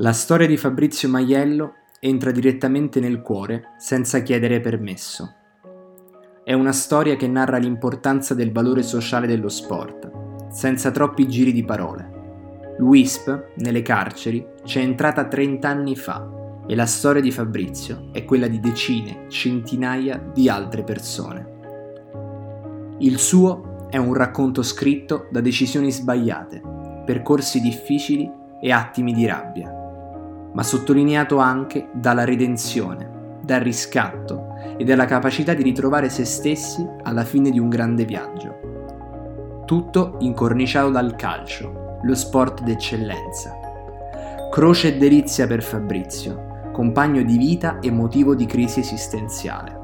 La storia di Fabrizio Maiello entra direttamente nel cuore senza chiedere permesso. È una storia che narra l'importanza del valore sociale dello sport, senza troppi giri di parole. L'UISP, nelle carceri, c'è entrata 30 anni fa e la storia di Fabrizio è quella di decine, centinaia di altre persone. Il suo è un racconto scritto da decisioni sbagliate, percorsi difficili e attimi di rabbia ma sottolineato anche dalla redenzione, dal riscatto e dalla capacità di ritrovare se stessi alla fine di un grande viaggio. Tutto incorniciato dal calcio, lo sport d'eccellenza. Croce e delizia per Fabrizio, compagno di vita e motivo di crisi esistenziale.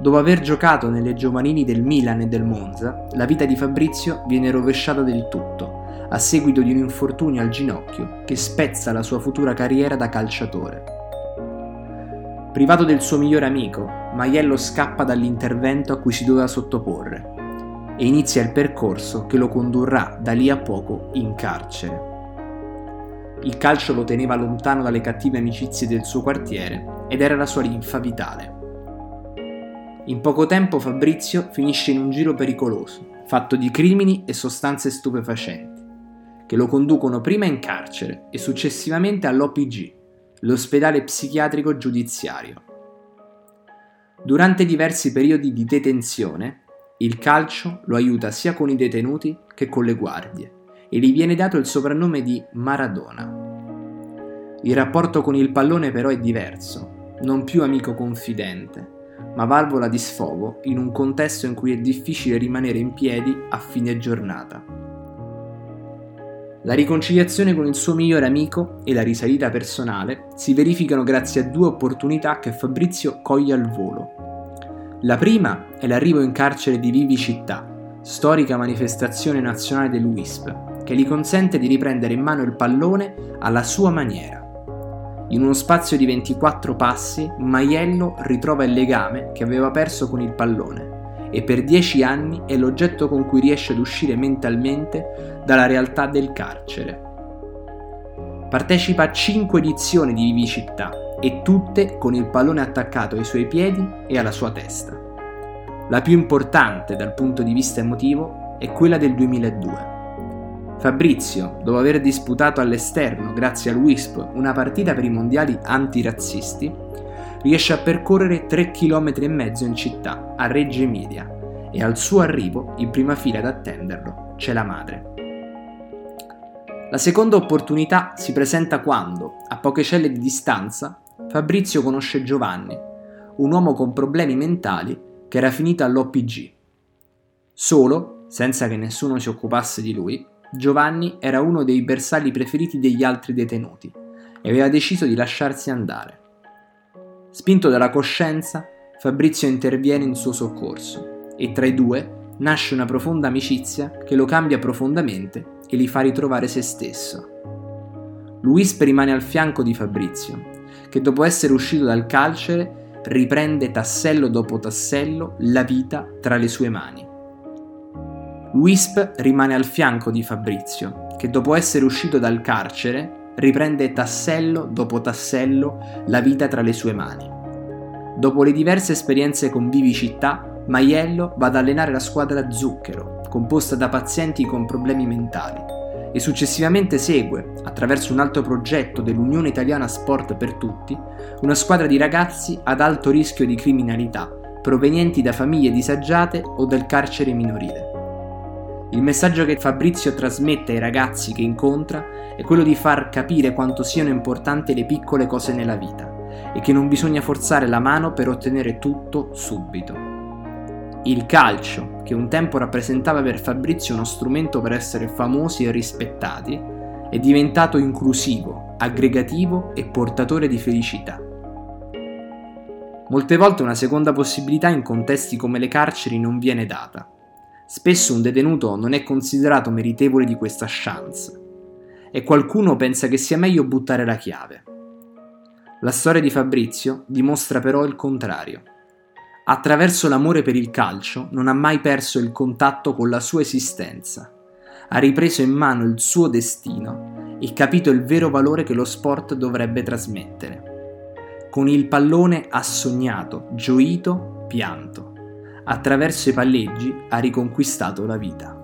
Dopo aver giocato nelle giovanili del Milan e del Monza, la vita di Fabrizio viene rovesciata del tutto a seguito di un infortunio al ginocchio che spezza la sua futura carriera da calciatore. Privato del suo migliore amico, Maiello scappa dall'intervento a cui si doveva sottoporre e inizia il percorso che lo condurrà da lì a poco in carcere. Il calcio lo teneva lontano dalle cattive amicizie del suo quartiere ed era la sua linfa vitale. In poco tempo Fabrizio finisce in un giro pericoloso, fatto di crimini e sostanze stupefacenti che lo conducono prima in carcere e successivamente all'OPG, l'ospedale psichiatrico giudiziario. Durante diversi periodi di detenzione, il calcio lo aiuta sia con i detenuti che con le guardie e gli viene dato il soprannome di Maradona. Il rapporto con il pallone però è diverso, non più amico confidente, ma valvola di sfogo in un contesto in cui è difficile rimanere in piedi a fine giornata. La riconciliazione con il suo migliore amico e la risalita personale si verificano grazie a due opportunità che Fabrizio coglie al volo. La prima è l'arrivo in carcere di Vivi Città, storica manifestazione nazionale dell'UISP, che gli consente di riprendere in mano il pallone alla sua maniera. In uno spazio di 24 passi, Maiello ritrova il legame che aveva perso con il pallone e per dieci anni è l'oggetto con cui riesce ad uscire mentalmente dalla realtà del carcere. Partecipa a cinque edizioni di Vivi Città e tutte con il pallone attaccato ai suoi piedi e alla sua testa. La più importante dal punto di vista emotivo è quella del 2002. Fabrizio, dopo aver disputato all'esterno, grazie al WISP, una partita per i mondiali antirazzisti, riesce a percorrere 3 km e mezzo in città, a Reggio Emilia, e al suo arrivo, in prima fila ad attenderlo, c'è la madre. La seconda opportunità si presenta quando, a poche celle di distanza, Fabrizio conosce Giovanni, un uomo con problemi mentali che era finito all'OPG. Solo, senza che nessuno si occupasse di lui, Giovanni era uno dei bersagli preferiti degli altri detenuti e aveva deciso di lasciarsi andare. Spinto dalla coscienza, Fabrizio interviene in suo soccorso e tra i due nasce una profonda amicizia che lo cambia profondamente e li fa ritrovare se stesso. Luis rimane al fianco di Fabrizio, che dopo essere uscito dal carcere riprende tassello dopo tassello la vita tra le sue mani. Wisp rimane al fianco di Fabrizio, che dopo essere uscito dal carcere riprende tassello dopo tassello la vita tra le sue mani. Dopo le diverse esperienze con Vivi Città, Maiello va ad allenare la squadra Zucchero, composta da pazienti con problemi mentali, e successivamente segue, attraverso un altro progetto dell'Unione Italiana Sport per Tutti, una squadra di ragazzi ad alto rischio di criminalità, provenienti da famiglie disagiate o del carcere minorile. Il messaggio che Fabrizio trasmette ai ragazzi che incontra è quello di far capire quanto siano importanti le piccole cose nella vita e che non bisogna forzare la mano per ottenere tutto subito. Il calcio, che un tempo rappresentava per Fabrizio uno strumento per essere famosi e rispettati, è diventato inclusivo, aggregativo e portatore di felicità. Molte volte una seconda possibilità in contesti come le carceri non viene data Spesso un detenuto non è considerato meritevole di questa chance e qualcuno pensa che sia meglio buttare la chiave. La storia di Fabrizio dimostra però il contrario. Attraverso l'amore per il calcio non ha mai perso il contatto con la sua esistenza, ha ripreso in mano il suo destino e capito il vero valore che lo sport dovrebbe trasmettere. Con il pallone ha sognato, gioito, pianto. Attraverso i palleggi ha riconquistato la vita.